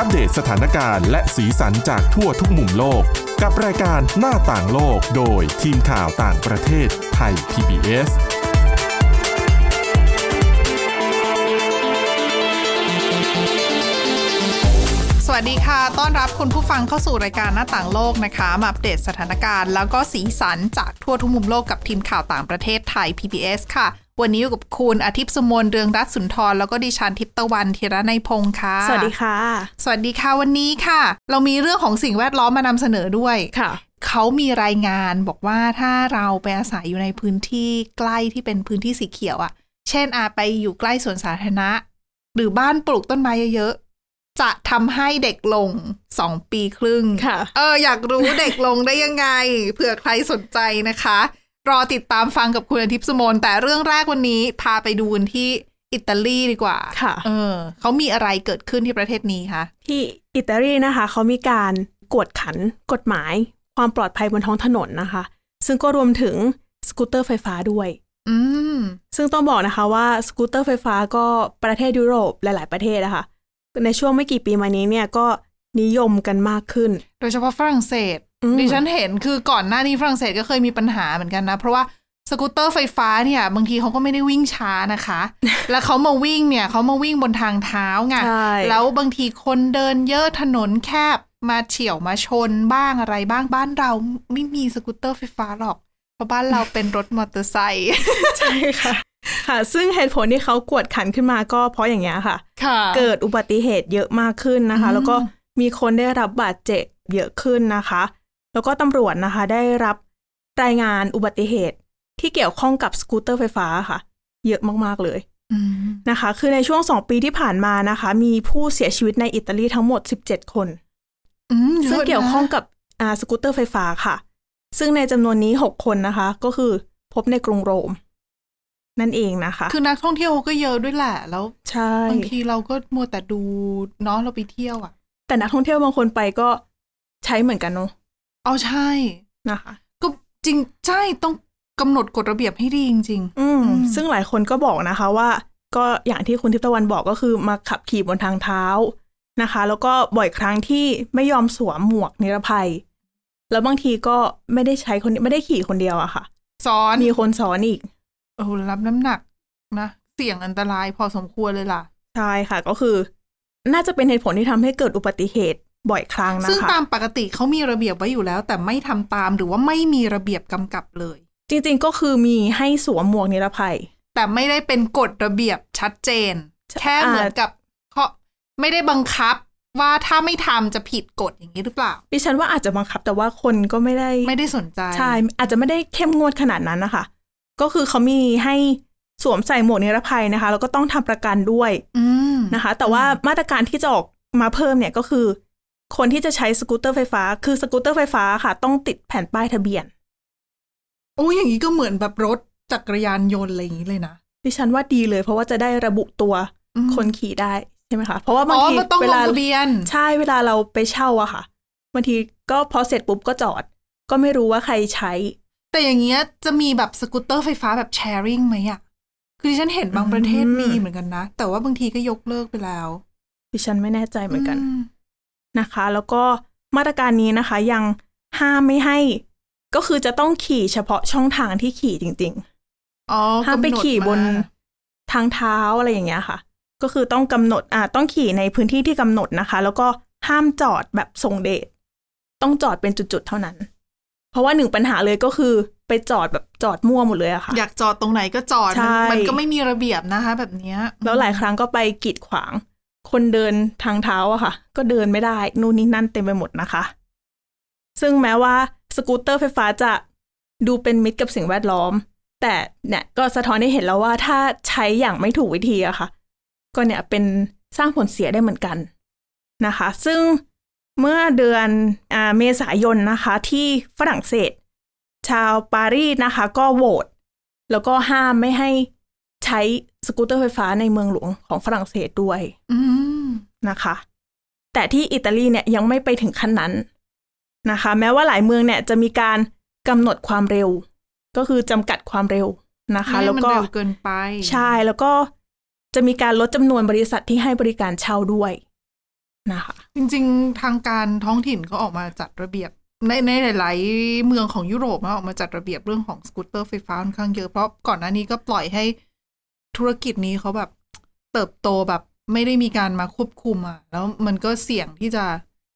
อัปเดตสถานการณ์และสีสันจากทั่วทุกมุมโลก กับรายการหน้าต่างโลกโดยทีมข่าวต่างประเทศไทย PBS สวัสดีค่ะ ต้อนรับคุณผู้ฟังเข้าสู่รายการหน้าต่างโลกนะคะ มาอัปเดตสถานการณ์แล้วก็สีสันจากทั่วทุกมุมโลกกับทีมข่าวต่างประเทศไทย PBS ค่ะ วันนี้อยู่กับคุณอาทิตย์สมนเรืองรัตน์สุนทร แล้วก็ดิฉันทิพย์ตะวันธีระในยพงค์ค่ะ สวัสดีค่ะ สวัสดีค่ะวันนี้ค่ะ เรามีเรื่องของสิ่งแวดล้อมมานำเสนอด้วยค่ะเขามีรายงานบอกว่าถ้าเราไปอาศัยอยู่ในพื้นที่ใกล้ที่เป็นพื้นที่สีเขียวอะ่ะ เช่นอาไปอยู่ใกล้สวนสาธารณะ หรือบ้านปลูกต้นไม้เยอะๆจะทำให้เด็กลงสองปีครึ่งค่ะเอออยากรู้เด็กลงได้ยังไงเผื่อใครสนใจนะคะ รอติดตามฟังกับคุณอาทิตย์สมนแต่เรื่องแรกวันนี้พาไปดูกันที่อิตาลีดีกว่า ค่ะ เออเขามีอะไรเกิดขึ้นที่ประเทศนี้คะที่อิตาลีนะคะ เขามีการกวดขันกฎหมาย ความปลอดภัยบนท้องถนนนะคะ ซึ่งก็รวมถึงสกูตเตอร์ไฟฟ้าด้วย อืม ซึ่งต้องบอกนะคะว่าสกูตเตอร์ไฟฟ้าก็ประเทศยุโรปหลาย ๆ ประเทศนะคะในช่วงไม่กี่ปีมานี้เนี่ยก็นิยมกันมากขึ้น โดยเฉพาะฝรั่งเศสอืม ดิฉันเห็นคือก่อนหน้านี้ฝรั่งเศสก็เคยมีปัญหาเหมือนกันนะ เพราะว่าสกูตเตอร์ไฟฟ้าเนี่ยบางทีเขาก็ไม่ได้วิ่งช้านะคะ แล้วเขามาวิ่งเนี่ยเขามาวิ่งบนทางเท้าไงใช่แล้วบางทีคนเดินเยอะถนนแคบมาเฉียวมาชนบ้างอะไรบ้างบ้านเราไม่มีสกูตเตอร์ไฟฟ้าหรอก เพราะบ้านเราเป็นรถมอเตอร์ไซค์ใช่ค่ะ ค่ะ ซึ่งเหตุผลที่เขากวดขันขึ้นมาก็เพราะอย่างเงี้ยค่ะค่ะเกิดอุบัติเหตุเยอะมากขึ้นนะคะอืมแล้วก็มีคนได้รับบาดเจ็บเยอะขึ้นนะคะ แล้วก็ตำรวจนะคะ ได้รับรายงานอุบัติเหตุที่เกี่ยวข้องกับสกูตเตอร์ไฟฟ้าค่ะ เยอะมาก ๆ เลยอืมนะคะ คือในช่วง2ปีที่ผ่านมานะคะ มีผู้เสียชีวิตในอิตาลีทั้งหมด17คนอืมซึ่งยะนะเกี่ยวข้องกับอ่าสกูตเตอร์ไฟฟ้าค่ะ ซึ่งในจำนวนนี้6คนนะคะ ก็คือพบในกรุงโรม นั่นเองนะคะ คือนักท่องเที่ยวเขาก็เยอะด้วยแหละแล้วใช่บางทีเราก็มัวแต่ดูเนาะเราไปเที่ยวอะ แต่นักท่องเที่ยวบางคนไปก็ใช้เหมือนกันเนาะ เอาใช่นะคะ ก็จริงใช่ต้องกำหนดกฎระเบียบให้ดีจริงอืมอืมซึ่งหลายคนก็บอกนะคะว่า ก็อย่างที่คุณทิพย์ตะวันบอกก็คือมาขับขี่บนทางเท้านะคะ แล้วก็บ่อยครั้งที่ไม่ยอมสวมหมวกนิรภัย แล้วบางทีก็ไม่ได้ใช้คนไม่ได้ขี่คนเดียวอะค่ะๆซ้อนมีคนสอนอีกโอ้โหรับน้ำหนักนะเสี่ยงอันตรายพอสมควรเลยล่ะ ใช่ค่ะก็คือ น่าจะเป็นเหตุผลที่ทำให้เกิดอุบัติเหตุ บ่อยครั้งนะซึ่งคะตามปกติเขามีระเบียบไว้อยู่แล้ว แต่ไม่ทำตามหรือว่าไม่มีระเบียบกำกับเลย จริงๆก็คือมีให้สวมหมวกนิรภัย แต่ไม่ได้เป็นกฎระเบียบชัดเจนใช่แค่เหมือนกับเขาไม่ได้บังคับว่าถ้าไม่ทำจะผิดกฎอย่างนี้หรือเปล่า ดิฉันว่าอาจจะบังคับแต่ว่าคนก็ไม่ได้ไม่ได้สนใจใช่อาจจะไม่ได้เข้มงวดขนาดนั้นนะคะ ก็คือเขามีให้สวมใส่หมวกนิรภัยนะคะ แล้วก็ต้องทำประกันด้วยอืมนะคะ แต่ว่ามาตรการที่จะออกมาเพิ่มเนี่ยก็คือ คนที่จะใช้สกูตเตอร์ไฟฟ้า คือสกูตเตอร์ไฟฟ้าค่ะ ต้องติดแผ่นป้ายทะเบียนโอ้ยอย่างนี้ก็เหมือนแบบรถจักรยานยนต์อะไรอย่างนี้เลยนะดิฉันว่าดีเลยเพราะว่าจะได้ระบุตัวอืมคนขี่ได้ใช่ไหมคะเพราะว่าบางอ๋อทีมันต้องเวลาลงทะเบียน ใช่เวลาเราไปเช่าอะค่ะบางทีก็พอเสร็จปุ๊บก็จอด ก็ไม่รู้ว่าใครใช้ แต่อย่างเงี้ยจะมีแบบสกูตเตอร์ไฟฟ้าแบบแชร์ริงไหมอะคือดิฉันเห็นบางประเทศอืมมีเหมือนกันนะ แต่ว่าบางทีก็ยกเลิกไปแล้ว ดิฉันไม่แน่ใจเหมือนกันม นะคะ แล้วก็มาตรการนี้นะคะยังห้ามไม่ให้ ก็คือจะต้องขี่เฉพาะช่องทางที่ขี่จริงอ๋อๆห้ามไปกำหนดขี่บนมาทางเท้าอะไรอย่างเงี้ยค่ะ ก็คือต้องกำหนดอ่าต้องขี่ในพื้นที่ที่กำหนดนะคะ แล้วก็ห้ามจอดแบบส่งเดชต้องจอดเป็นจุดๆเท่านั้น เพราะว่าหนึ่งปัญหาเลยก็คือไปจอดแบบจอดมั่วหมดเลยอะค่ะ อยากจอดตรงไหนก็จอดใช่มันมันก็ไม่มีระเบียบนะคะ แบบเนี้ย แล้วหลายครั้งก็ไปกีดขวาง คนเดินทางเท้าอะค่ะ ก็เดินไม่ได้ นู่นนี่นั่นเต็มไปหมดนะคะ ซึ่งแม้ว่าสกูตเตอร์ไฟฟ้าจะดูเป็นมิตรกับสิ่งแวดล้อม แต่เนี่ยก็สะท้อนให้เห็นแล้วว่าถ้าใช้อย่างไม่ถูกวิธีอะค่ะ ก็เนี่ยเป็นสร้างผลเสียได้เหมือนกันนะคะ ซึ่งเมื่อเดือนอเมษายนนะคะ ที่ฝรั่งเศส ชาวปารีสนะคะ ก็โหวตแล้วก็ห้ามไม่ให้ใช้สกูตเตอร์ไฟฟ้าในเมืองหลวงของฝรั่งเศสด้วย อืม นะคะ แต่ที่อิตาลีเนี่ยยังไม่ไปถึงขั้นนั้นนะคะ แม้ว่าหลายเมืองเนี่ยจะมีการกำหนดความเร็ว ก็คือจำกัดความเร็วนะคะไม่ให้แล้วมันก็เร็วเกินไป ใช่แล้วก็จะมีการลดจำนวนบริษัทที่ให้บริการเช่าด้วยนะคะจริงๆ ทางการท้องถิ่นเขาออกมาจัดระเบียบ ในในหลาย ๆ เมืองของยุโรปนะออกมาจัดระเบียบเรื่องของสกูตเตอร์ไฟฟ้าค่อนข้างเยอะเพราะก่อนหน้านี้ก็ปล่อยให้ธุรกิจนี้เขาแบบเติบโตแบบ ไม่ได้มีการมาควบคุมอะแล้วมันก็เสี่ยงที่จะ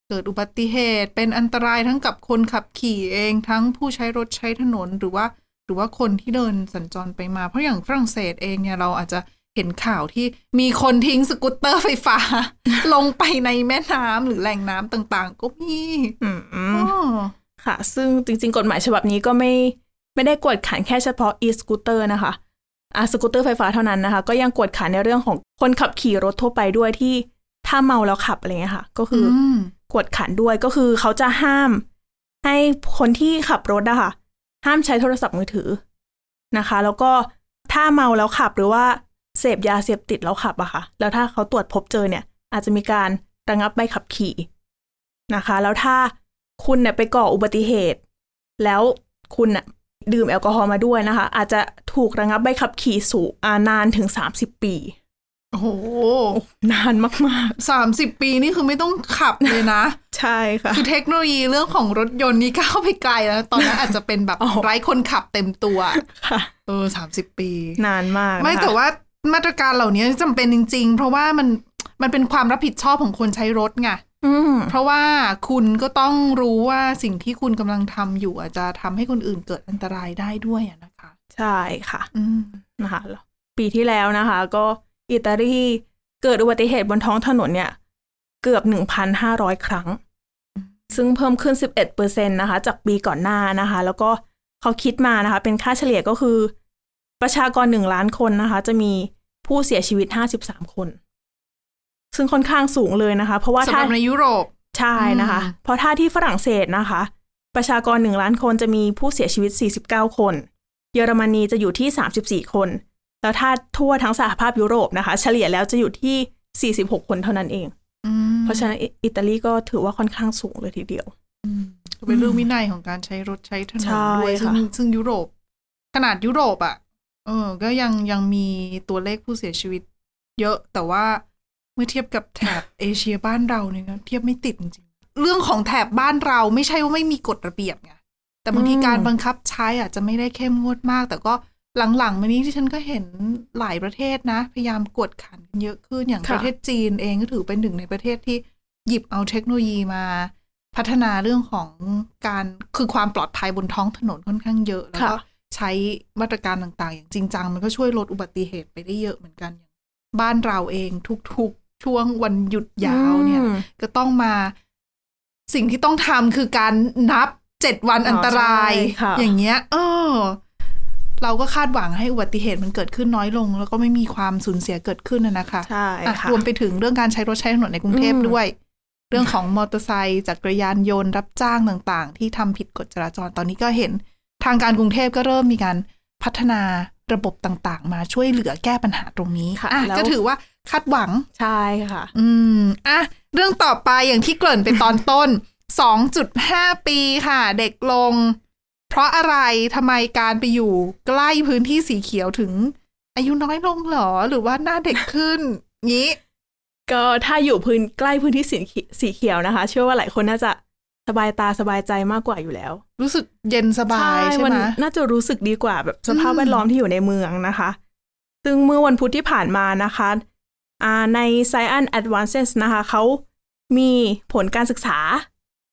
เกิดอุบัติเหตุ เป็นอันตรายทั้งกับคนขับขี่เองทั้งผู้ใช้รถใช้ถนนหรือว่า หรือว่าคนที่เดินสัญจรไปมา เพราะอย่างฝรั่งเศสเองเนี่ยเราอาจจะเห็นข่าวที่มีคนทิ้งสกูตเตอร์ไฟฟ้า ลงไปในแม่น้ำหรือแหล่งน้ำต่างๆ ก็มีอืมอ๋อค่ะ ซึ่งจริง ๆ กฎหมายฉบับนี้ก็ไม่ไม่ได้กวดขันแค่เฉพาะ e-scooter นะคะ อะสกูตเตอร์ไฟฟ้าเท่านั้นนะคะ ก็ยังกวดขันในเรื่องของคนขับขี่รถทั่วไปด้วยที่ถ้าเมาแล้วขับอะไรเงี้ยค่ะ ก็คืออมกวดขันด้วยก็คือเขาจะห้าม ให้คนที่ขับรถอะค่ะ ห้ามใช้โทรศัพท์มือถือนะคะ แล้วก็ถ้าเมาแล้วขับหรือว่าเสพยาเสพติดแล้วขับอะค่ะ แล้วถ้าเขาตรวจพบเจอเนี่ย อาจจะมีการระงับใบขับขี่นะคะ แล้วถ้าคุณเนี่ยไปก่ออุบัติเหตุ แล้วคุณน่ะ ดื่มแอลกอฮอล์มาด้วยนะคะ อาจจะถูกระงับใบขับขี่สู่อานานถึงสามสิบปี โอ้โห นานมากสามสิบปีนี่คือไม่ต้องขับเลยนะๆใช่ค่ะ คือเทคโนโลยีเรื่องของรถยนต์นี่ก้าวไปไกลแล้ว ตอนนั้นอาจจะเป็นแบบอ๋อไร้คนขับเต็มตัว ค่ะ เออสามสิบปี นานมากนะคะไม่แต่ว่ามาตรการเหล่านี้จำเป็นจริง ๆ เพราะว่ามันมันเป็นความรับผิดชอบของคนใช้รถไงอืม เพราะว่าคุณก็ต้องรู้ว่าสิ่งที่คุณกำลังทำอยู่อาจจะทำให้คนอื่นเกิดอันตรายได้ด้วยอะนะคะ ใช่ค่ะอืมนะคะปีที่แล้วนะคะ ก็อิตาลีเกิดอุบัติเหตุบนท้องถนนเนี่ย เกือบ 1,500 ครั้ง ซึ่งเพิ่มขึ้น 11%นะคะ จากปีก่อนหน้านะคะ แล้วก็เขาคิดมานะคะ เป็นค่าเฉลี่ยก็คือ ประชากร 1 ล้านคนนะคะ จะมีผู้เสียชีวิต 53 คน ซึ่งค่อนข้างสูงเลยนะคะ เพราะว่าสำหถ้ารับในยุโรปใช่นะคะอืมเพราะถ้าที่ฝรั่งเศสนะคะ ประชากร1ล้านคนจะมีผู้เสียชีวิต 49 คน เยอรมนีจะอยู่ที่ 34 คน แล้วถ้าทั่วทั้งสหภาพยุโรปนะคะ เฉลี่ยแล้วจะอยู่ที่ 46 คนเท่านั้นเองอืมเพราะฉะนั้นอิอิตาลีก็ถือว่าค่อนข้างสูงเลยทีเดียวก็เป็นเรื่องวินัยของการใช้รถใช้ถนนใช่ด้วยซึ่งค่ะซึ่งยุโรป ขนาดยุโรปอะเออ ก็ยังยังมีตัวเลขผู้เสียชีวิต เยอะแต่ว่า เมื่อเทียบกับแถบเอเชียบ้านเราเนี่ยนะเทียบไม่ติดจริงๆเรื่องของแถบบ้านเราไม่ใช่ว่าไม่มีกฎระเบียบไงแต่บางทีการบังคับใช้อาจจะไม่ได้เข้มงวดมาก แต่ก็หลังๆมานี้ที่ฉันก็เห็นหลายประเทศนะ พยายามกวดขันกันเยอะขึ้นอย่างค่ะประเทศจีนเองก็ถือเป็นหนึ่งในประเทศที่หยิบเอาเทคโนโลยีมา พัฒนาเรื่องของการคือความปลอดภัยบนท้องถนนค่อนข้างเยอะแล้วก็ค่ะใช้มาตรการต่างๆ อย่างจริงจังมันก็ช่วยลดอุบัติเหตุไปได้เยอะเหมือนกันอย่างบ้านเราเองทุกๆ ช่วงวันหยุดยาวเนี่ยอืมก็ต้องมา สิ่งที่ต้องทำคือการนับเจ็ดวันอันตรายใช่ค่ะอย่างเงี้ย เออ เราก็คาดหวังให้อุบัติเหตุมันเกิดขึ้นน้อยลง แล้วก็ไม่มีความสูญเสียเกิดขึ้นนะนะคะใช่อะค่ะรวมไปถึงเรื่องการใช้รถใช้ถนนในกรุงเทพอืมด้วย เรื่องของมอเตอร์ไซค์จักรยานยนต์รับจ้างต่าง ๆ ที่ทำผิดกฎจราจรตอนนี้ก็เห็น ทางการกรุงเทพก็เริ่มมีการพัฒนาระบบต่างๆ มาช่วยเหลือแก้ปัญหาตรงนี้ค่ะอะแล้วก็ถือว่า คาดหวัง ใช่ค่ะ อืมอะเรื่องต่อไปอย่างที่เกริ่นไปตอนต้น 2.5 ปีค่ะ เด็กลง เพราะอะไรทำไมการไปอยู่ใกล้พื้นที่สีเขียวถึง อายุน้อยลงเหรอ หรือว่าหน้าเด็กขึ้นงี้ ก็ถ้าอยู่พื้นใกล้พื้นที่สีเขีสีเขียวนะคะ เชื่อว่าหลายคนน่าจะสบายตาสบายใจมากกว่าอยู่แล้ว รู้สึกเย็นสบายใช่มัไหมน่าจะรู้สึกดีกว่าแบบสภาพอืมแวดล้อมที่อยู่ในเมืองนะคะ ซึ่งเมื่อวันพุธที่ผ่านมานะคะอ่า ใน Science Advances นะคะเขามีผลการศึกษา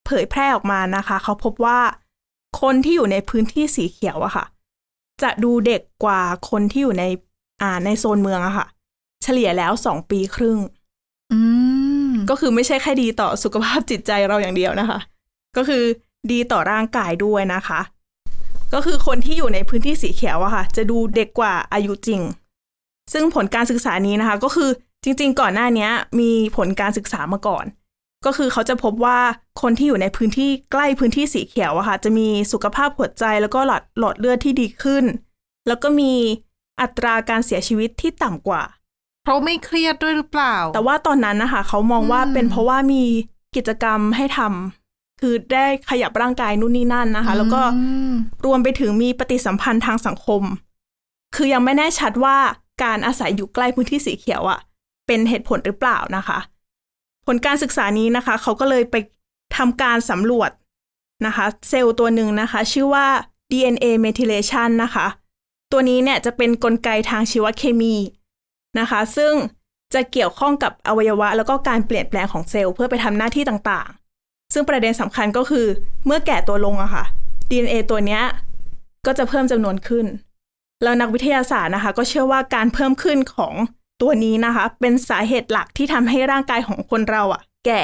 เผยแพร่ออกมานะคะ เขาพบว่าคนที่อยู่ในพื้นที่สีเขียวอะค่ะ จะดูเด็กกว่าคนที่อยู่ในอ่าในโซนเมืองอะค่ะ เฉลี่ยแล้วสองปีครึ่ง อืมก็คือไม่ใช่แค่ดีต่อสุขภาพจิตใจเราอย่างเดียวนะคะ ก็คือดีต่อร่างกายด้วยนะคะ ก็คือคนที่อยู่ในพื้นที่สีเขียวอะค่ะ จะดูเด็กกว่าอายุจริง ซึ่งผลการศึกษานี้นะคะ ก็คือ จริง ๆ ก่อนหน้านี้มีผลการศึกษามาก่อน ก็คือเขาจะพบว่าคนที่อยู่ในพื้นที่ใกล้พื้นที่สีเขียวอะค่ะ จะมีสุขภาพหัวใจแล้วก็หลอดหลอดเลือดที่ดีขึ้น แล้วก็มีอัตราการเสียชีวิตที่ต่ำกว่า เพราะไม่เครียดด้วยหรือเปล่า แต่ว่าตอนนั้นนะคะเขามองว่าอืมเป็นเพราะว่ามีกิจกรรมให้ทำคือได้ขยับร่างกายนู่นนี่นั่นนะคะ แล้วก็อืมรวมไปถึงมีปฏิสัมพันธ์ทางสังคม คือยังไม่แน่ชัดว่าการอาศัยอยู่ใกล้พื้นที่สีเขียวอะ เป็นเหตุผลหรือเปล่านะคะ ผลการศึกษานี้นะคะ เขาก็เลยไปทำการสำรวจนะคะเซลล์ตัวหนึ่งนะคะ ชื่อว่า DNA methylation นะคะ ตัวนี้เนี่ยจะเป็นนกลไกทางชีวเคมีนะคะ ซึ่งจะเกี่ยวข้องกับอวัยวะ แล้วก็การเปลี่ยนแปลงของเซลล์เพื่อไปทำหน้าที่ต่างๆ ซึ่งประเด็นสำคัญก็คือเมื่อแก่ตัวลงอะค่ะ DNA ตัวเนี้ยก็จะเพิ่มจำนวนขึ้น แล้วนักวิทยาศาสตร์นะคะ ก็เชื่อว่าการเพิ่มขึ้นของ ตัวนี้นะคะ เป็นสาเหตุหลักที่ทำให้ร่างกายของคนเราอะแก่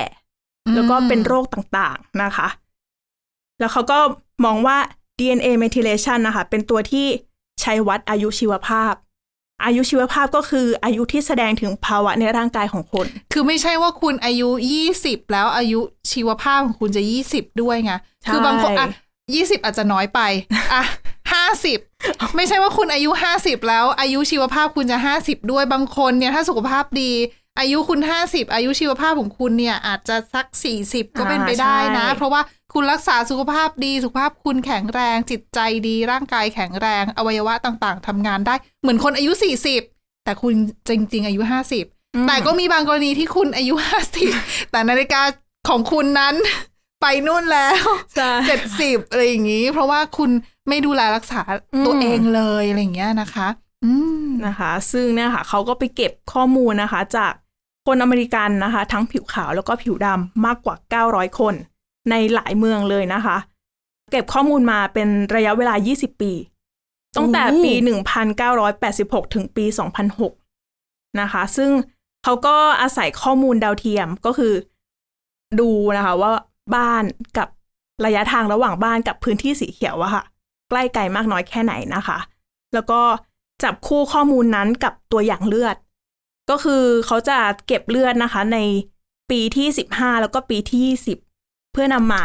แล้วก็เป็นโรคต่างๆนะคะ แล้วเขาก็มองว่า DNA methylation นะคะ เป็นตัวที่ใช้วัดอายุชีวภาพ อายุชีวภาพก็คืออายุที่แสดงถึงภาวะในร่างกายของคน คือไม่ใช่ว่าคุณอายุยี่สิบแล้วอายุชีวภาพของคุณจะยี่สิบด้วยไงใช่คือบางคนอะยี่สิบอาจจะน้อยไป อะ ห้าสิบไม่ใช่ว่าคุณอายุห้าสิบแล้ว อายุชีวภาพคุณจะห้าสิบด้วยบางคนเนี่ยถ้าสุขภาพดี อายุคุณห้าสิบอายุชีวภาพของคุณเนี่ยอาจจะสักสี่สิบก็เป็นไปได้นะอ่าใช่เพราะว่าคุณรักษาสุขภาพดี สุขภาพคุณแข็งแรง จิตใจดีร่างกายแข็งแรง อวัยวะต่างๆทำงานได้ เหมือนคนอายุสี่สิบแต่คุณจริง ๆ อายุห้าสิบแต่ก็มีบางกรณีที่คุณอายุห้าสิบแต่นาฬิกาของคุณนั้นไปนู่นแล้วใช่เจ็ดสิบอะไรอย่างนี้ เพราะว่าคุณ ไม่ดูแลรักษาตัวอืมเองเลยอะไรอย่างเงี้ยนะคะอืมนะคะ ซึ่งเนี่ยค่ะเขาก็ไปเก็บข้อมูลนะคะ จากคนอเมริกันนะคะ ทั้งผิวขาวแล้วก็ผิวดำมากกว่า 900 คน ในหลายเมืองเลยนะคะ เก็บข้อมูลมาเป็นระยะเวลา 20 ปี ตั้งแต่ปี 1986 ถึงปี 2006 นะคะ ซึ่งเขาก็อาศัยข้อมูลดาวเทียมก็คือ ดูนะคะว่าบ้านกับระยะทางระหว่างบ้านกับพื้นที่สีเขียวอะค่ะ ใกล้ไกลมากน้อยแค่ไหนนะคะ แล้วก็จับคู่ข้อมูลนั้นกับตัวอย่างเลือด ก็คือเขาจะเก็บเลือดนะคะ ในปีที่สิบห้าแล้วก็ปีที่ยี่สิบเพื่อนำมา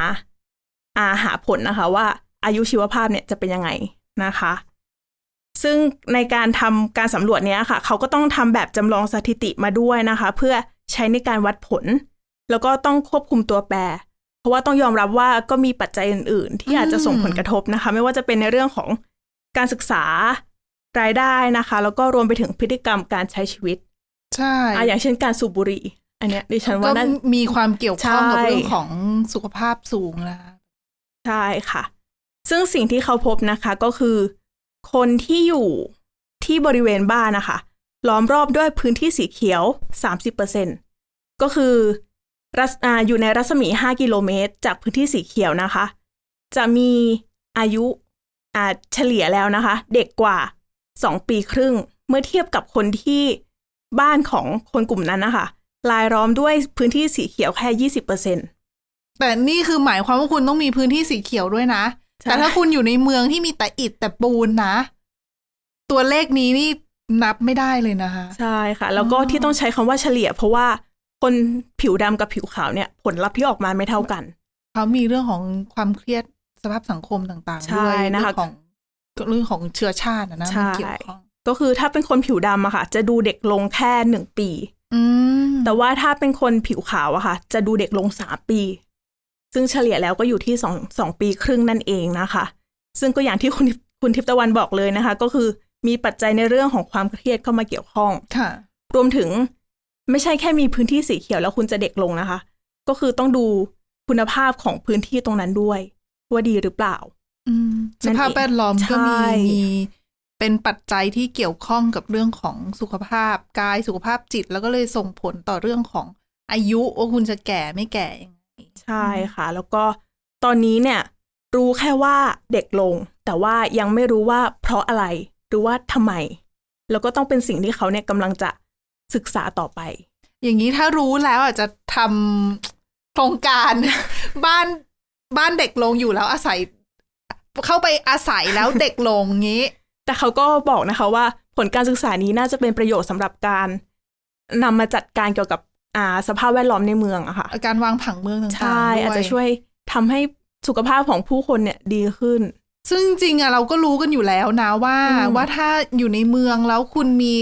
อาหาผลนะคะ ว่าอายุชีวภาพเนี่ยจะเป็นยังไงนะคะ ซึ่งในการทำการสำรวจเนี้ยค่ะ เขาก็ต้องทำแบบจำลองสถิติมาด้วยนะคะ เพื่อใช้ในการวัดผล แล้วก็ต้องควบคุมตัวแปร เพราะว่าต้องยอมรับว่าก็มีปัจจัยอื่น ๆ ที่อาจจะส่งผลกระทบนะคะ ไม่ว่าจะเป็นในเรื่องของการศึกษารายได้นะคะ แล้วก็รวมไปถึงพฤติกรรมการใช้ชีวิต ใช่อะอย่างเช่นการสูบบุหรี่ อันเนี้ยดิฉันก็ว่าน่ามีความเกี่ยวข้องกับใช่เรื่องของสุขภาพสูงนะคะใช่ค่ะ ซึ่งสิ่งที่เขาพบนะคะก็คือ คนที่อยู่ที่บริเวณบ้านนะคะ ล้อมรอบด้วยพื้นที่สีเขียว 30%ก็คือ รัศอาอยู่ในรัศมี 5 กิโลเมตร จากพื้นที่สีเขียวนะคะ จะมีอายุอาเฉลี่ยแล้วนะคะ เด็กกว่า 2 ปีครึ่ง เมื่อเทียบกับคนที่บ้านของคนกลุ่มนั้นนะคะรายล้อมด้วยพื้นที่สีเขียวแค่ 20%แต่นี่คือหมายความว่าคุณต้องมีพื้นที่สีเขียวด้วยนะใช่แต่ถ้าคุณอยู่ในเมืองที่มีแต่อิฐแต่ปูนนะ ตัวเลขนี้นี่นับไม่ได้เลยนะคะ ใช่ค่ะ แล้วก็อ๋อที่ต้องใช้คำว่าเฉลี่ยเพราะว่า คนผิวดำกับผิวขาวเนี่ย ผลลัพธ์ที่ออกมาไม่เท่ากัน เขามีเรื่องของความเครียดสภาพสังคมต่างๆใช่ด้วยนะคะเรื่องของเรื่องของเชื้อชาตินะนะใช่มันเกี่ยวข้องก็คือถ้าเป็นคนผิวดำอะค่ะ จะดูเด็กลงแค่หนึ่งปีอืมแต่ว่าถ้าเป็นคนผิวขาวอะค่ะ จะดูเด็กลงสามปี ซึ่งเฉลี่ยแล้วก็อยู่ที่สองสองปีครึ่งนั่นเองนะคะ ซึ่งก็อย่างที่คุณคุณทิพย์ตะวันบอกเลยนะคะ ก็คือมีปัจจัยในเรื่องของความเครียดเข้ามาเกี่ยวข้องค่ะ รวมถึง ไม่ใช่แค่มีพื้นที่สีเขียวแล้วคุณจะเด็กลงนะคะ ก็คือต้องดูคุณภาพของพื้นที่ตรงนั้นด้วย ว่าดีหรือเปล่าอืมนั่สนเองภาพแวดล้อมก็มีใช่มีเป็นปัจจัยที่เกี่ยวข้องกับเรื่องของสุขภาพกายสุขภาพจิต แล้วก็เลยส่งผลต่อเรื่องของอายุว่าคุณจะแก่ไม่แก่ยังไงใช่ค่ะ แล้วก็ตอนนี้เนี่ย รู้แค่ว่าเด็กลง แต่ว่ายังไม่รู้ว่าเพราะอะไรหรือว่าทำไม แล้วก็ต้องเป็นสิ่งที่เขาเนี่ยกำลังจะ ศึกษาต่อไป อย่างนี้ถ้ารู้แล้วอาจจะทำโครงการบ้านบ้านเด็กลงอยู่แล้วอาศัย เข้าไปอาศัยแล้วเด็กลงงี้ แต่เขาก็บอกนะคะว่า ผลการศึกษานี้น่าจะเป็นประโยชน์สำหรับการนำมาจัดการเกี่ยวกับอ่าสภาพแวดล้อมในเมืองอะค่ะการวางผังเมืองต่างๆใช่ด้วยอาจจะช่วยทำให้สุขภาพของผู้คนเนี่ยดีขึ้น ซึ่งจริงๆอะเราก็รู้กันอยู่แล้วนะว่าอืมว่าถ้าอยู่ในเมืองแล้วคุณมี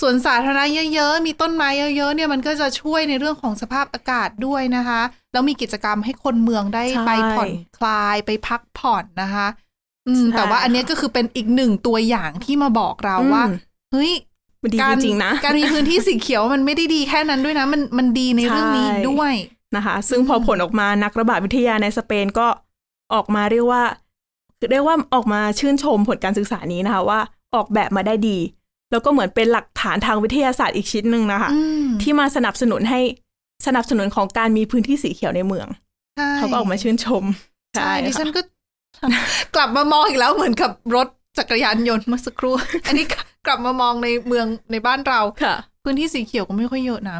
สวนสาธารณะเยอะๆ มีต้นไม้เยอะๆ เนี่ยมันก็จะช่วยในเรื่องของสภาพอากาศด้วยนะคะ แล้วมีกิจกรรมให้คนเมืองได้ใช่ไปผ่อนคลายไปพักผ่อนนะคะ อืมใช่แต่ว่าอันเนี้ยก็คือเป็นอีกหนึ่งตัวอย่างที่มาบอกเราว่าอืมเฮ้ยมันดีกาจริงๆนะ การมีพื้นที่สีเขียวมันไม่ได้ดีแค่นั้นด้วยนะ มันมันดีในเรื่องนี้ใช่ด้วยนะคะ ซึ่งพอผลออกมานักระบาดวิทยาในสเปนก็ออกมาเรียกว่าเรียกว่าออกมาชื่นชมผลการศึกษานี้นะคะว่าออกแบบมาได้ดี แล้วก็เหมือนเป็นหลักฐานทางวิทยาศาสตร์อีกชิ้นหนึ่งนะคะอืมที่มาสนับสนุนให้สนับสนุนของการมีพื้นที่สีเขียวในเมืองใช่เขาก็ออกมาชื่นชม ใช่ดิค่ะฉันก็กลับมามองอีกแล้วเหมือนกับรถจักรยานยนต์เมื่อสักครู่ อันนี้กลับมามองในเมืองในบ้านเราค่ะ พื้นที่สีเขียวก็ไม่ค่อยเยอะนะ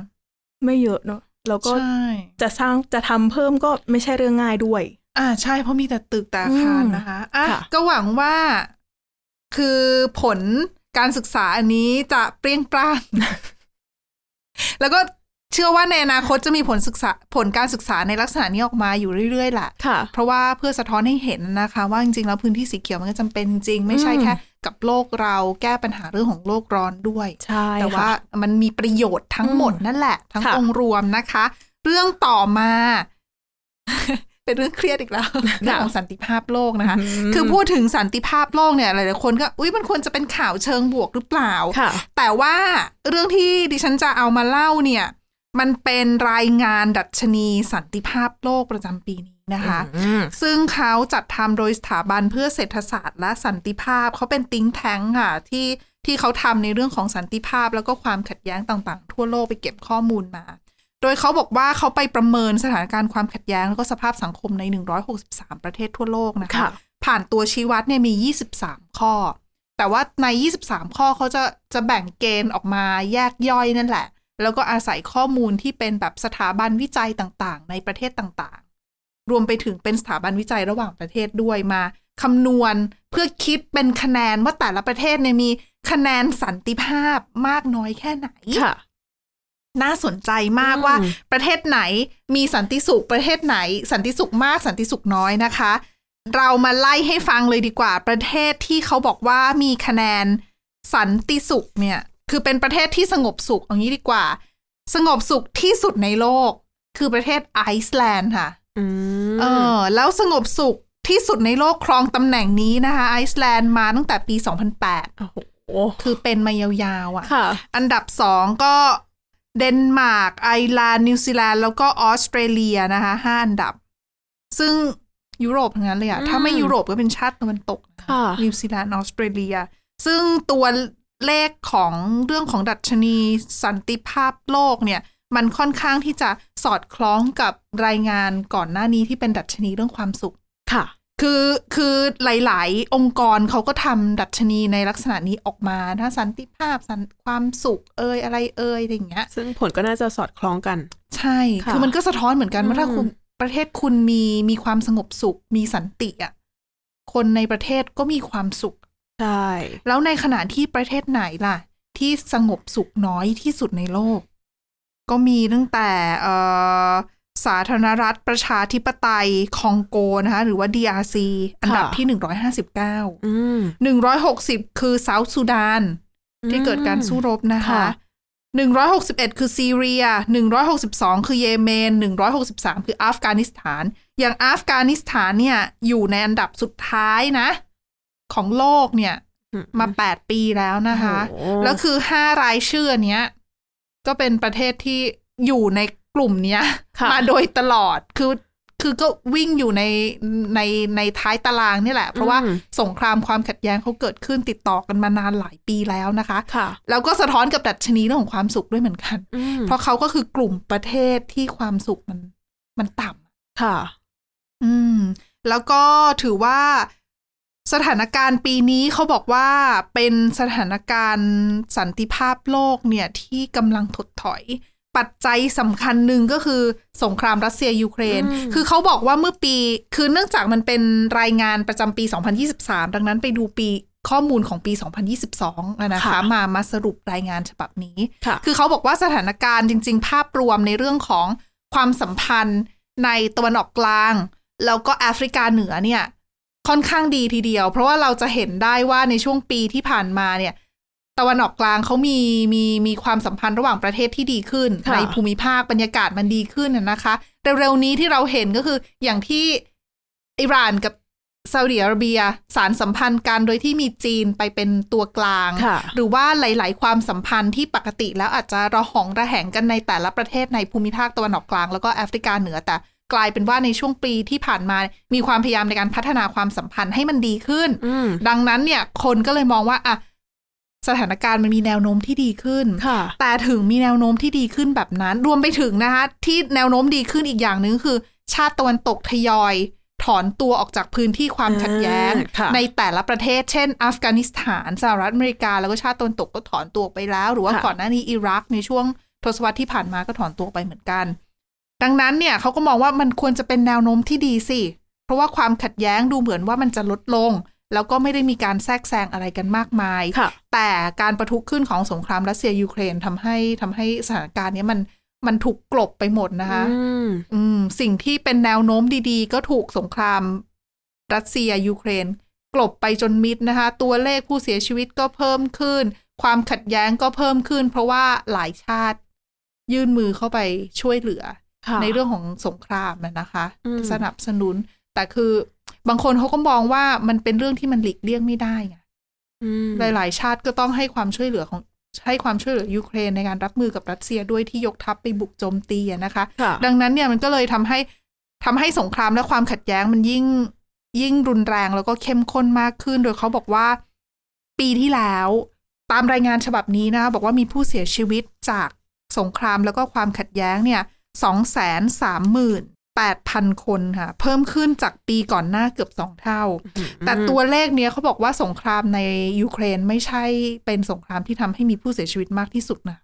ไม่เยอะเนาะแล้วก็ใช่จะสร้างจะทำเพิ่มก็ไม่ใช่เรื่องง่ายด้วย อ่าใช่เพราะมีแต่ตึกแต่อาคารอืมนะคะอะค่ะก็หวังว่าคือผล การศึกษาอันนี้จะเปรี้ยงปร้างแล้วก็เชื่อว่าในอนาคตจะมีผลศึกษาผลการศึกษาในลักษณะนี้ออกมาอยู่เรื่อยๆแหละค่ะ เพราะว่าเพื่อสะท้อนให้เห็นนะคะ ว่าจริงๆแล้วพื้นที่สีเขียวมันก็จำเป็นจริงๆไม่ใช่อืมแค่ กับโลกเราแก้ปัญหาเรื่องของโลกร้อนด้วย ใช่ แต่ว่าค่ะมันมีประโยชน์ทั้งหมดอืมนั่นแหละ ทั้งค่ะองค์รวมนะคะ เรื่องต่อมา เป็นเรื่องเครียดอีกแล้วเรื่องของสันติภาพโลกนะคะมคือพูดถึงสันติภาพโลกเนี่ยหลายๆคนก็อุ้ยมันควรจะเป็นข่าวเชิงบวกหรือเปล่าค่ะแต่ว่าเรื่องที่ดิฉันจะเอามาเล่าเนี่ย มันเป็นรายงานดัชนีสันติภาพโลกประจำปีนี้นะคะอืมซึ่งเขาจัดทำโดยสถาบันเพื่อเศรษฐศาสตร์และสันติภาพเขาเป็นติ้งแท้งค่ะที่ที่เขาทำในเรื่องของสันติภาพแล้วก็ความขัดแย้งต่าง ๆ ทั่วโลกไปเก็บข้อมูลมา โดยเขาบอกว่าเขาไปประเมินสถานการณ์ความขัดแย้ง แล้วก็สภาพสังคมใน 163 ประเทศทั่วโลกนะคะค่ะผ่านตัวชี้วัดเนี่ยมี 23 ข้อ แต่ว่าใน 23 ข้อเขาจะจะแบ่งเกณฑ์ออกมาแยกย่อยนั่นแหละ แล้วก็อาศัยข้อมูลที่เป็นแบบสถาบันวิจัยต่างๆ ในประเทศต่างๆ รวมไปถึงเป็นสถาบันวิจัยระหว่างประเทศด้วยมาคำนวณเพื่อคิดเป็นคะแนนว่าแต่ละประเทศเนี่ยมีคะแนนสันติภาพมากน้อยแค่ไหนค่ะ น่าสนใจมากอืมว่าประเทศไหนมีสันติสุขประเทศไหน สันติสุขมากสันติสุขน้อยนะคะ เรามาไล่ให้ฟังเลยดีกว่า ประเทศที่เขาบอกว่ามีคะแนนสันติสุขเนี่ย คือเป็นประเทศที่สงบสุขอย่างนี้ดีกว่า สงบสุขที่สุดในโลก คือประเทศไอซ์แลนด์ค่ะอืมเออ แล้วสงบสุขที่สุดในโลกครองตำแหน่งนี้นะคะไอซ์แลนด์มาตั้งแต่ปี 2008โอ้โหคือเป็นมายาวๆอะ่ะค่ะอันดับสองก็ เดนมาร์กไอร์แลนด์นิวซีแลนด์แล้วก็ออสเตรเลียนะคะห้าอันดับ ซึ่งยุโรปทั้งนั้นเลยอะอืมถ้าไม่ยุโรปก็เป็นชาติตะวันตกค่ะนิวซีแลนด์ออสเตรเลีย ซึ่งตัวเลขของเรื่องของดัชนีสันติภาพโลกเนี่ย มันค่อนข้างที่จะสอดคล้องกับรายงานก่อนหน้านี้ที่เป็นดัชนีเรื่องความสุขค่ะ คือคือหลาย ๆ องค์กรเขาก็ทำดัชนีในลักษณะนี้ออกมานะสันติภาพสันความสุขเอ่ยอะไรเอ่ยอะไรอย่างเงี้ย ซึ่งผลก็น่าจะสอดคล้องกัน ใช่ค่ะคือมันก็สะท้อนเหมือนกันว่าอืมถ้าคุณประเทศคุณมีมีความสงบสุข มีสันติอะคนในประเทศก็มีความสุข ใช่ แล้วในขณะที่ประเทศไหนล่ะ ที่สงบสุขน้อยที่สุดในโลก ก็มีตั้งแต่เอ่อ สาธารณรัฐประชาธิปไตยคองโกนะคะ หรือว่า DRC อันดับที่ 159อืม160 คือเซาท์ซูดาน ที่เกิดการสู้รบนะคะค่ะ161คือซีเรีย162คือเยเมน163คืออัฟกานิสถาน อย่างอัฟกานิสถานเนี่ย อยู่ในอันดับสุดท้ายนะ ของโลกเนี่ยอืมมา8ปีแล้วนะคะโอ้แล้วคือ5รายชื่อเนี้ย ก็เป็นประเทศที่อยู่ใน กลุ่มเนี้ยค่ะมาโดยตลอดคือคือก็วิ่งอยู่ในในในท้ายตารางนี่แหละ เพราะว่าอืมสงครามความขัดแย้งเขาเกิดขึ้นติดต่อกันมานานหลายปีแล้วนะคะค่ะแล้วก็สะท้อนกับดัชนีเรื่องของความสุขด้วยเหมือนกันอืมเพราะเขาก็คือกลุ่มประเทศที่ความสุขมันมันต่ำค่ะ อืม แล้วก็ถือว่าสถานการณ์ปีนี้เขาบอกว่าเป็นสถานการณ์สันติภาพโลกเนี่ยที่กำลังถดถอย ปัจจัยสำคัญหนึ่งก็คือสงครามรัสเซียยูเครนอืมคือเขาบอกว่าเมื่อปี คือเนื่องจากมันเป็นรายงานประจำปี 2023 ดังนั้นไปดูปีข้อมูลของปี 2022อะนะคะ มามาสรุปรายงานฉบับนี้ค่ะคือเขาบอกว่าสถานการณ์จริง ๆ ภาพรวมในเรื่องของความสัมพันธ์ในตะวันออกกลาง แล้วก็แอฟริกาเหนือเนี่ย ค่อนข้างดีทีเดียว เพราะว่าเราจะเห็นได้ว่าในช่วงปีที่ผ่านมาเนี่ย ตะวันออกกลางเขามีมีมีความสัมพันธ์ระหว่างประเทศที่ดีขึ้นค่ะในภูมิภาคบรรยากาศมันดีขึ้นน่ะนะคะ เร็วๆนี้ที่เราเห็นก็คืออย่างที่อิหร่านกับซาอุดิอาระเบียสารสัมพันธ์กันโดยที่มีจีนไปเป็นตัวกลางค่ะหรือว่าหลาย ๆ ความสัมพันธ์ที่ปกติแล้วอาจจะระหองระแหงกันในแต่ละประเทศในภูมิภาคตะวันออกกลางแล้วก็แอฟริกาเหนือแต่กลายเป็นว่าในช่วงปีที่ผ่านมา มีความพยายามในการพัฒนาความสัมพันธ์ให้มันดีขึ้นอืมดังนั้นเนี่ยคนก็เลยมองว่าอะ สถานการณ์มันมีแนวโน้มที่ดีขึ้นค่ะแต่ถึงมีแนวโน้มที่ดีขึ้นแบบนั้น รวมไปถึงนะคะที่แนวโน้มดีขึ้นอีกอย่างหนึ่งคือ ชาติตะวันตกทยอย ถอนตัวออกจากพื้นที่ความขัดแย้งอ่าค่ะในแต่ละประเทศ เช่น อัฟกานิสถานสหรัฐอเมริกา แล้วก็ชาติตะวันตกก็ถอนตัวไปแล้ว หรือว่าค่ะก่อนหน้านี้อิรักในช่วงทศวรรษที่ผ่านมาก็ถอนตัวไปเหมือนกัน ดังนั้นเนี่ยเขาก็มองว่ามันควรจะเป็นแนวโน้มที่ดีสิ เพราะว่าความขัดแย้งดูเหมือนว่ามันจะลดลง แล้วก็ไม่ได้มีการแทรกแซงอะไรกันมากมายค่ะแต่การปะทุขึ้นของสงครามรัสเซียยูเครนทำให้ทำให้สถานการณ์เนี้ยมันมันถูกกลบไปหมดนะคะอืมอืมสิ่งที่เป็นแนวโน้มดีๆ ก็ถูกสงครามรัสเซียยูเครน กลบไปจนมิดนะคะ ตัวเลขผู้เสียชีวิตก็เพิ่มขึ้น ความขัดแย้งก็เพิ่มขึ้น เพราะว่าหลายชาติยื่นมือเข้าไปช่วยเหลือค่ะในเรื่องของสงครามน่ะนะคะอืมสนับสนุน แต่คือ บางคนเขาก็มองว่ามันเป็นเรื่องที่มันหลีกเลี่ยงไม่ได้ไงอืมหลาย ๆ ชาติก็ต้องให้ความช่วยเหลือของให้ความช่วยเหลือยูเครนในการรับมือกับรัสเซียด้วยที่ยกทัพไปบุกโจมตีอะนะคะค่ะดังนั้นเนี่ยมันก็เลยทำให้ทำให้สงครามและความขัดแย้งมันยิ่งยิ่งรุนแรงแล้วก็เข้มข้นมากขึ้น โดยเขาบอกว่าปีที่แล้วตามรายงานฉบับนี้นะบอกว่ามีผู้เสียชีวิตจากสงครามแล้วก็ความขัดแย้งเนี่ยสองแสนสามหมื่น แปดพันคนค่ะ เพิ่มขึ้นจากปีก่อนหน้าเกือบสองเท่า แต่ตัวเลขเนี้ยเขาบอกว่าสงครามในยูเครนไม่ใช่เป็นสงครามที่ทำให้มีผู้เสียชีวิตมากที่สุดนะ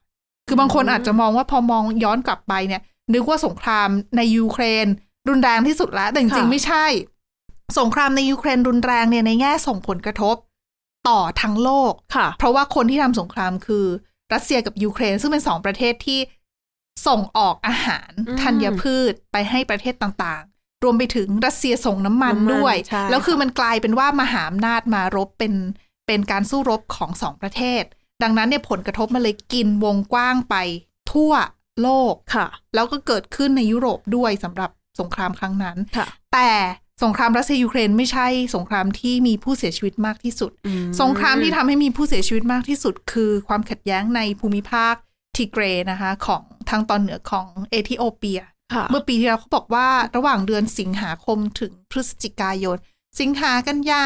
คือบางคนอาจจะมองว่าพอมองย้อนกลับไปเนี่ย นึกว่าสงครามในยูเครน รุนแรงที่สุดแล้ว แต่จริงค่ะๆไม่ใช่ สงครามในยูเครนรุนแรงเนี่ยในแง่ส่งผลกระทบ ต่อทั้งโลกค่ะเพราะว่าคนที่ทำสงครามคือรัสเซียกับยูเครน ซึ่งเป็นสองประเทศที่ ส่งออกอาหารอืมธัญพืชไปให้ประเทศต่างๆ รวมไปถึงรัสเซียส่งน้ำมันน้ำมันด้วยใช่แล้วคือมันกลายเป็นว่ามหาอำนาจมารบเป็นเป็นการสู้รบของสองประเทศ ดังนั้นเนี่ยผลกระทบมันเลยกินวงกว้างไปทั่วโลกค่ะ แล้วก็เกิดขึ้นในยุโรปด้วยสำหรับสงครามครั้งนั้นค่ะแต่สงครามรัสเซียยูเครนไม่ใช่สงครามที่มีผู้เสียชีวิตมากที่สุดอืมสงครามที่ทำให้มีผู้เสียชีวิตมากที่สุด คือความขัดแย้งในภูมิภาคทิเกรนะคะของ ทางตอนเหนือของเอธิโอเปียค่ะเมื่อปีที่แล้วเขาบอกว่าระหว่างเดือนสิงหาคมถึงพฤศจิกายน สิงหากันยา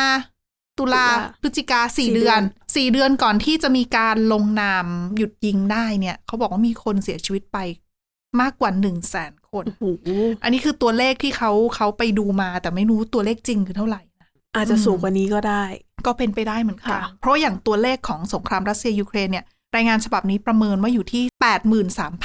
ตุลาตุลาพฤศจิกาสี่สี่เดือนเดือนสี่เดือนก่อนที่จะมีการลงนามหยุดยิงได้เนี่ยเขาบอกว่ามีคนเสียชีวิตไปมากกว่าหนึ่งแสนคนโอ้โหอันนี้คือตัวเลขที่เขาเขาไปดูมาแต่ไม่รู้ตัวเลขจริงคือเท่าไหร่นะอาจจะสูงกว่านี้ก็ได้ ก็เป็นไปได้เหมือนกันค่ะเพราะอย่างตัวเลขของสงครามรัสเซียยูเครนเนี่ย รายงานฉบับนี้ประเมินว่าอยู่ที่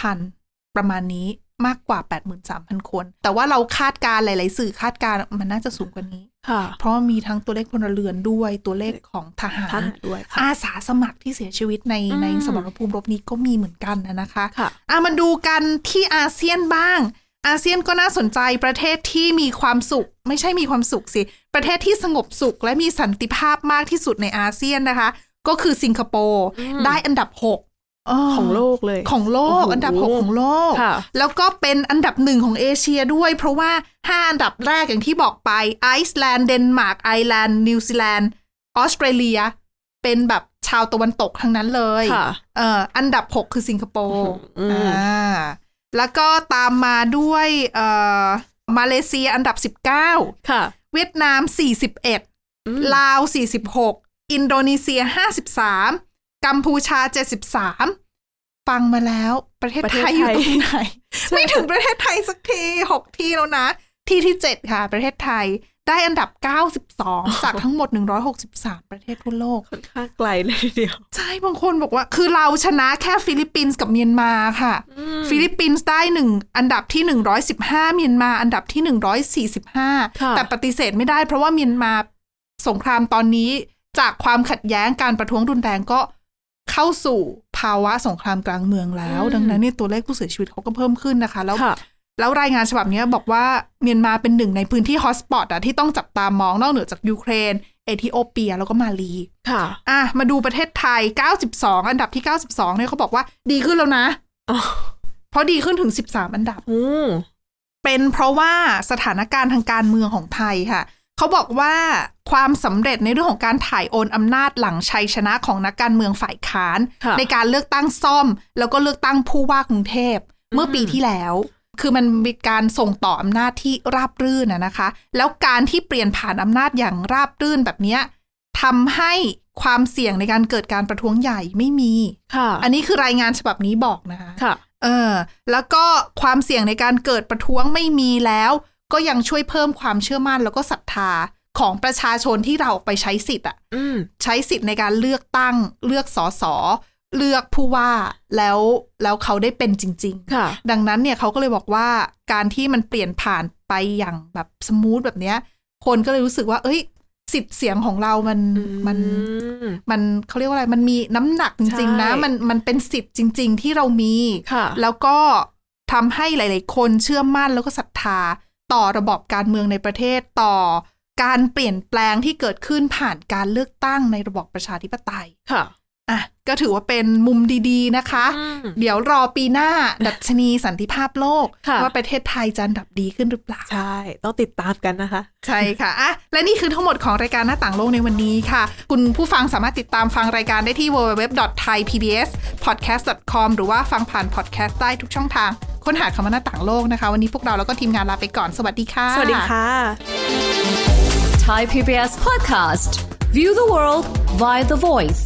83,000 ประมาณนี้มากกว่า 83,000 คน แต่ว่าเราคาดการณ์หลาย ๆ สื่อคาดการณ์มันน่าจะสูงกว่านี้ค่ะเพราะว่ามีทั้งตัวเลขพลเรือนด้วยตัวเลขของทหาท่านรด้วยค่ะอาสาสมัครที่เสียชีวิตในอืมในสมรภูมิรบนี้ก็มีเหมือนกันนะนะคะค่ะอะมาดูกันที่อาเซียนบ้าง อาเซียนก็น่าสนใจประเทศที่มีความสุข ไม่ใช่มีความสุขสิ ประเทศที่สงบสุขและมีสันติภาพมากที่สุดในอาเซียนนะคะ ก็คือสิงคโปร์อืมได้อันดับหกของโลกเลยของโลกโอ้โหอันดับหกของโลกค่ะแล้วก็เป็นอันดับหนึ่งของเอเชียด้วย เพราะว่า5อันดับแรกอย่างที่บอกไปไอซ์แลนด์เดนมาร์กไอร์แลนด์นิวซีแลนด์ออสเตรเลีย เป็นแบบชาวตะวันตกทั้งนั้นเลยค่ะเอ่ออันดับ6คือสิงคโปร์อืมอ่าแล้วก็ตามมาด้วยเอ่อมาเลเซียอันดับ19ค่ะ เวียดนาม41ลาว46 อินโดนีเซีย 53 กัมพูชา 73 ฟังมาแล้ว ประเทศประเทศไทยอยู่ไทยตรงไหน ไม่ถึงประเทศไทยสักที6ที่แล้วนะ ที่ที่7ค่ะ ประเทศไทยได้อันดับ 92 จากทั้งหมด 163 ประเทศทั่วโลก ค่อนข้างไกลเลยทีเดียว ใช่ บางคนบอกว่า คือเราชนะแค่ฟิลิปปินส์กับเมียนมาค่ะ ฟิลิปปินส์ได้หนึ่งอันดับที่ 115 เมียนมาอันดับที่ค่ะ145 แต่ปฏิเสธไม่ได้เพราะว่าเมียนมาสงครามตอนนี้ จากความขัดแย้งการประท้วงรุนแรงก็เข้าสู่ภาวะสงครามกลางเมืองแล้วอืมดังนั้นเนี่ยตัวเลขผู้เสียชีวิตเขาก็เพิ่มขึ้นนะคะ แล้วค่ะแล้วรายงานฉบับนี้บอกว่าเมียนมาเป็นหนึ่งในพื้นที่ฮอตสปอตอะที่ต้องจับตามองนอกเหนือจากยูเครน เอธิโอเปียแล้วก็มาลี ค่ะ อะ มาดูประเทศไทย 92 อันดับที่ 92 เนี่ยเขาบอกว่าดีขึ้นแล้วนะอ๋อเพราะดีขึ้นถึง 13 อันดับโอ้เป็นเพราะว่าสถานการณ์ทางการเมืองของไทยค่ะ เขาบอกว่าความสำเร็จในเรื่องของการถ่ายโอนอำนาจหลังชัยชนะของนักการเมืองฝ่ายค้านค่ะในการเลือกตั้งซ่อม แล้วก็เลือกตั้งผู้ว่ากรุงเทพเมื่อปีที่แล้ว คือมันมีการส่งต่ออำนาจที่ราบรื่นนะนะคะ แล้วการที่เปลี่ยนผ่านอำนาจอย่างราบรื่นแบบเนี้ยทำให้ความเสี่ยงในการเกิดการประท้วงใหญ่ไม่มีค่ะอันนี้คือรายงานฉบับนี้บอกนะคะค่ะเออแล้วก็ความเสี่ยงในการเกิดประท้วงไม่มีแล้ว ก็ยังช่วยเพิ่มความเชื่อมั่นแล้วก็ศรัทธาของประชาชนที่เราออกไปใช้สิทธิ์อะอืมใช้สิทธิ์ในการเลือกตั้ง เลือกสสเลือกผู้ว่าแล้วแล้วเขาได้เป็นจริงๆค่ะดังนั้นเนี่ยเขาก็เลยบอกว่าการที่มันเปลี่ยนผ่านไปอย่างแบบสมูทแบบเนี้ย คนก็เลยรู้สึกว่า เอ้ย สิทธิ์เสียงของเรามันมันมันเขาเรียกว่าอะไรมันมีน้ำหนักจริง ๆ นะใช่มันมันเป็นสิทธิ์จริง ๆ ที่เรามีค่ะแล้วก็ทำให้หลาย ๆ คนเชื่อมั่นแล้วก็ศรัทธา ต่อระบอบการเมืองในประเทศต่อการเปลี่ยนแปลงที่เกิดขึ้นผ่านการเลือกตั้งในระบอบประชาธิปไตย ค่ะ อะ ก็ถือว่าเป็นมุมดีๆนะคะ เดี๋ยวรอปีหน้าดัชนีสันติภาพโลกค่ะว่าประเทศไทยจะอันดับดีขึ้นหรือเปล่า ใช่ ต้องติดตามกันนะคะ ใช่ค่ะ อะ และนี่คือทั้งหมดของรายการหน้าต่างโลกในวันนี้ค่ะ คุณผู้ฟังสามารถติดตามฟังรายการได้ที่ www.thaipbspodcast.com หรือว่าฟังผ่านพอดแคสต์ได้ทุกช่องทาง ค้นหาคำว่าหน้าต่างโลกนะคะ วันนี้พวกเราแล้วก็ทีมงานลาไปก่อนสวัสดีค่ะ สวัสดีค่ะ Thai PBS podcast. View the world via the voice.